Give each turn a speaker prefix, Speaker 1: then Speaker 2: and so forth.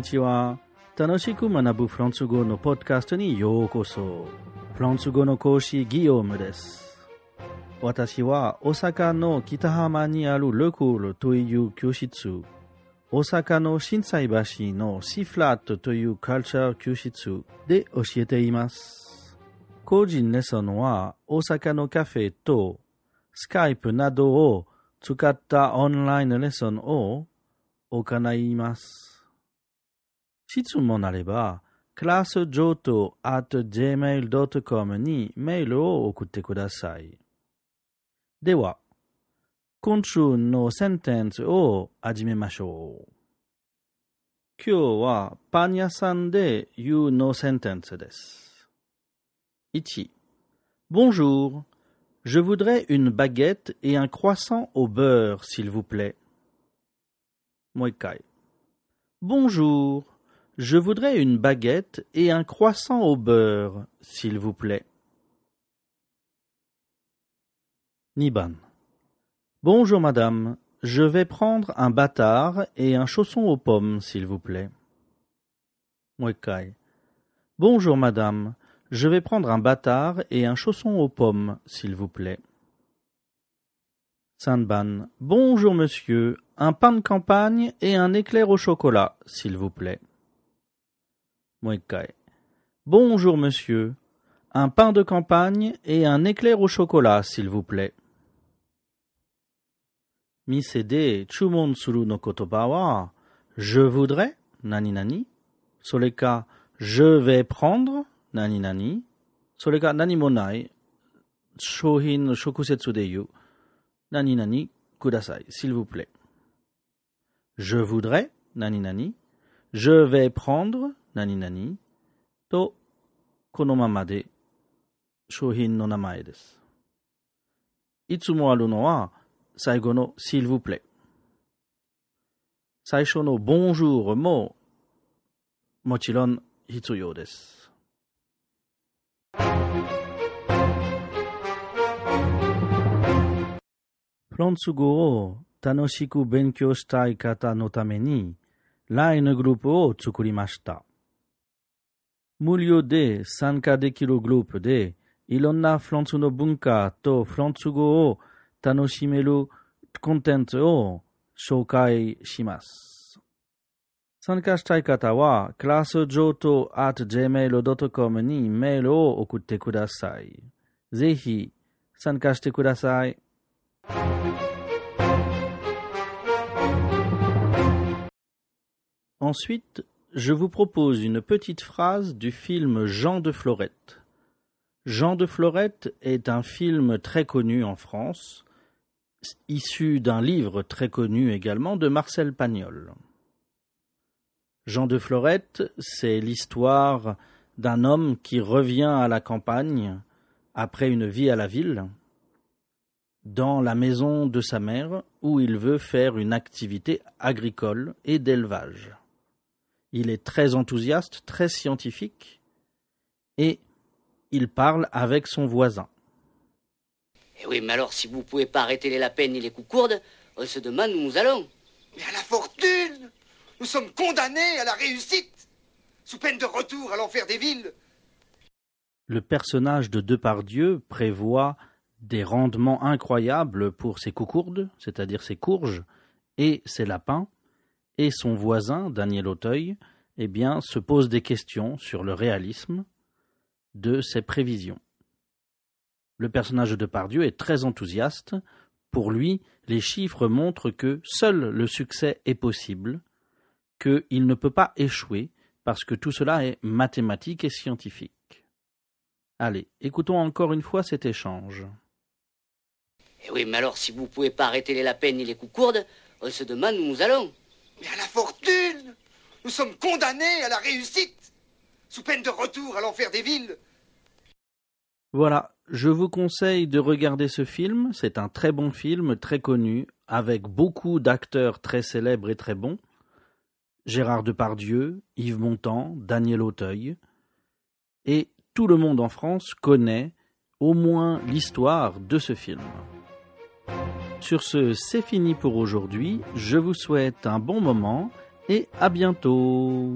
Speaker 1: にちは。楽しく学ぶフランス語のポッドキャストにようこそ。フランス語の講師ギヨームです。私は大阪の北浜にあるルクールという教室、大阪の心斎橋のシフラットというカルチャー教室で教えています。個人レッスンは大阪のカフェとスカイプなどを使ったオンラインレッスンを行います。質問あれば、クラス上等 at gmail.com にメールを送ってください。では、今週のセンテンスを始めましょう。今日はパン屋さんで言うのセンテンスです。1. Bonjour. Je voudrais une baguette et un croissant au beurre, s'il vous plaît. もう一回。Bonjour. je voudrais une baguette et un croissant au beurre, s'il vous plaît. Niban. Bonjour madame, je vais prendre un bâtard et un chausson aux pommes, s'il vous plaît. Mwekai. Bonjour madame, je vais prendre un bâtard et un chausson aux pommes, s'il vous plaît. Sanban. Bonjour monsieur, un pain de campagne et un éclair au chocolat, s'il vous plaît. もう一回。Bonjour monsieur. Un pain de campagne et un éclair au chocolat, s'il vous plaît. 店で注文するの言葉は、je voudrais 何々それか、je vais prendre 何々それか何もない商品の直接で言う何々ください s'il vous plaît je voudrais 何々 je vais prendre 何々とこのままで商品の名前ですいつもあるのは最後の s'il vous plaît 最初の bonjour ももちろん必要です。フランス語を楽しく勉強したい方のために LINE グループを作りました。無料で参加できるグループでいろんなフランスの文化とフランス語を楽しめるコンテンツを紹介します。参加したい方は、クラス上等 at gmail.com にメールを送ってください。ぜひ参加してください。Ensuite, je vous propose une petite phrase du film Jean de Florette. Jean de Florette est un film très connu en France, issu d'un livre très connu également de Marcel Pagnol. Jean de Florette, c'est l'histoire d'un homme qui revient à la campagne après une vie à la ville, dans la maison de sa mère où il veut faire une activité agricole et d'élevage. Il est très enthousiaste, très scientifique, et il parle avec son voisin.
Speaker 2: Eh oui, mais alors si vous pouvez pas arrêter les lapins ni les coucourdes, on se demande où nous allons.
Speaker 3: Mais à la fortune Nous sommes condamnés à la réussite Sous peine de retour à l'enfer des villes
Speaker 1: Le personnage de Depardieu prévoit des rendements incroyables pour ses coucourdes, c'est-à-dire ses courges, et ses lapins, et son voisin, Daniel Auteuil, eh bien, se pose des questions sur le réalisme de ses prévisions. Le personnage de Depardieu est très enthousiaste. Pour lui, les chiffres montrent que seul le succès est possible, qu'il ne peut pas échouer, parce que tout cela est mathématique et scientifique. Allez, écoutons encore une fois cet échange.
Speaker 2: Eh oui, mais alors si vous pouvez pas arrêter les lapins ni les coucourdes, on se demande où nous allons.
Speaker 3: Mais à la fortune Nous sommes condamnés à la réussite Sous peine de retour à l'enfer des villes
Speaker 1: Voilà, je vous conseille de regarder ce film. C'est un très bon film, très connu, avec beaucoup d'acteurs très célèbres et très bons. Gérard Depardieu, Yves Montand, Daniel Auteuil. Et tout le monde en France connaît au moins l'histoire de ce film. Sur ce, c'est fini pour aujourd'hui. Je vous souhaite un bon moment et à bientôt.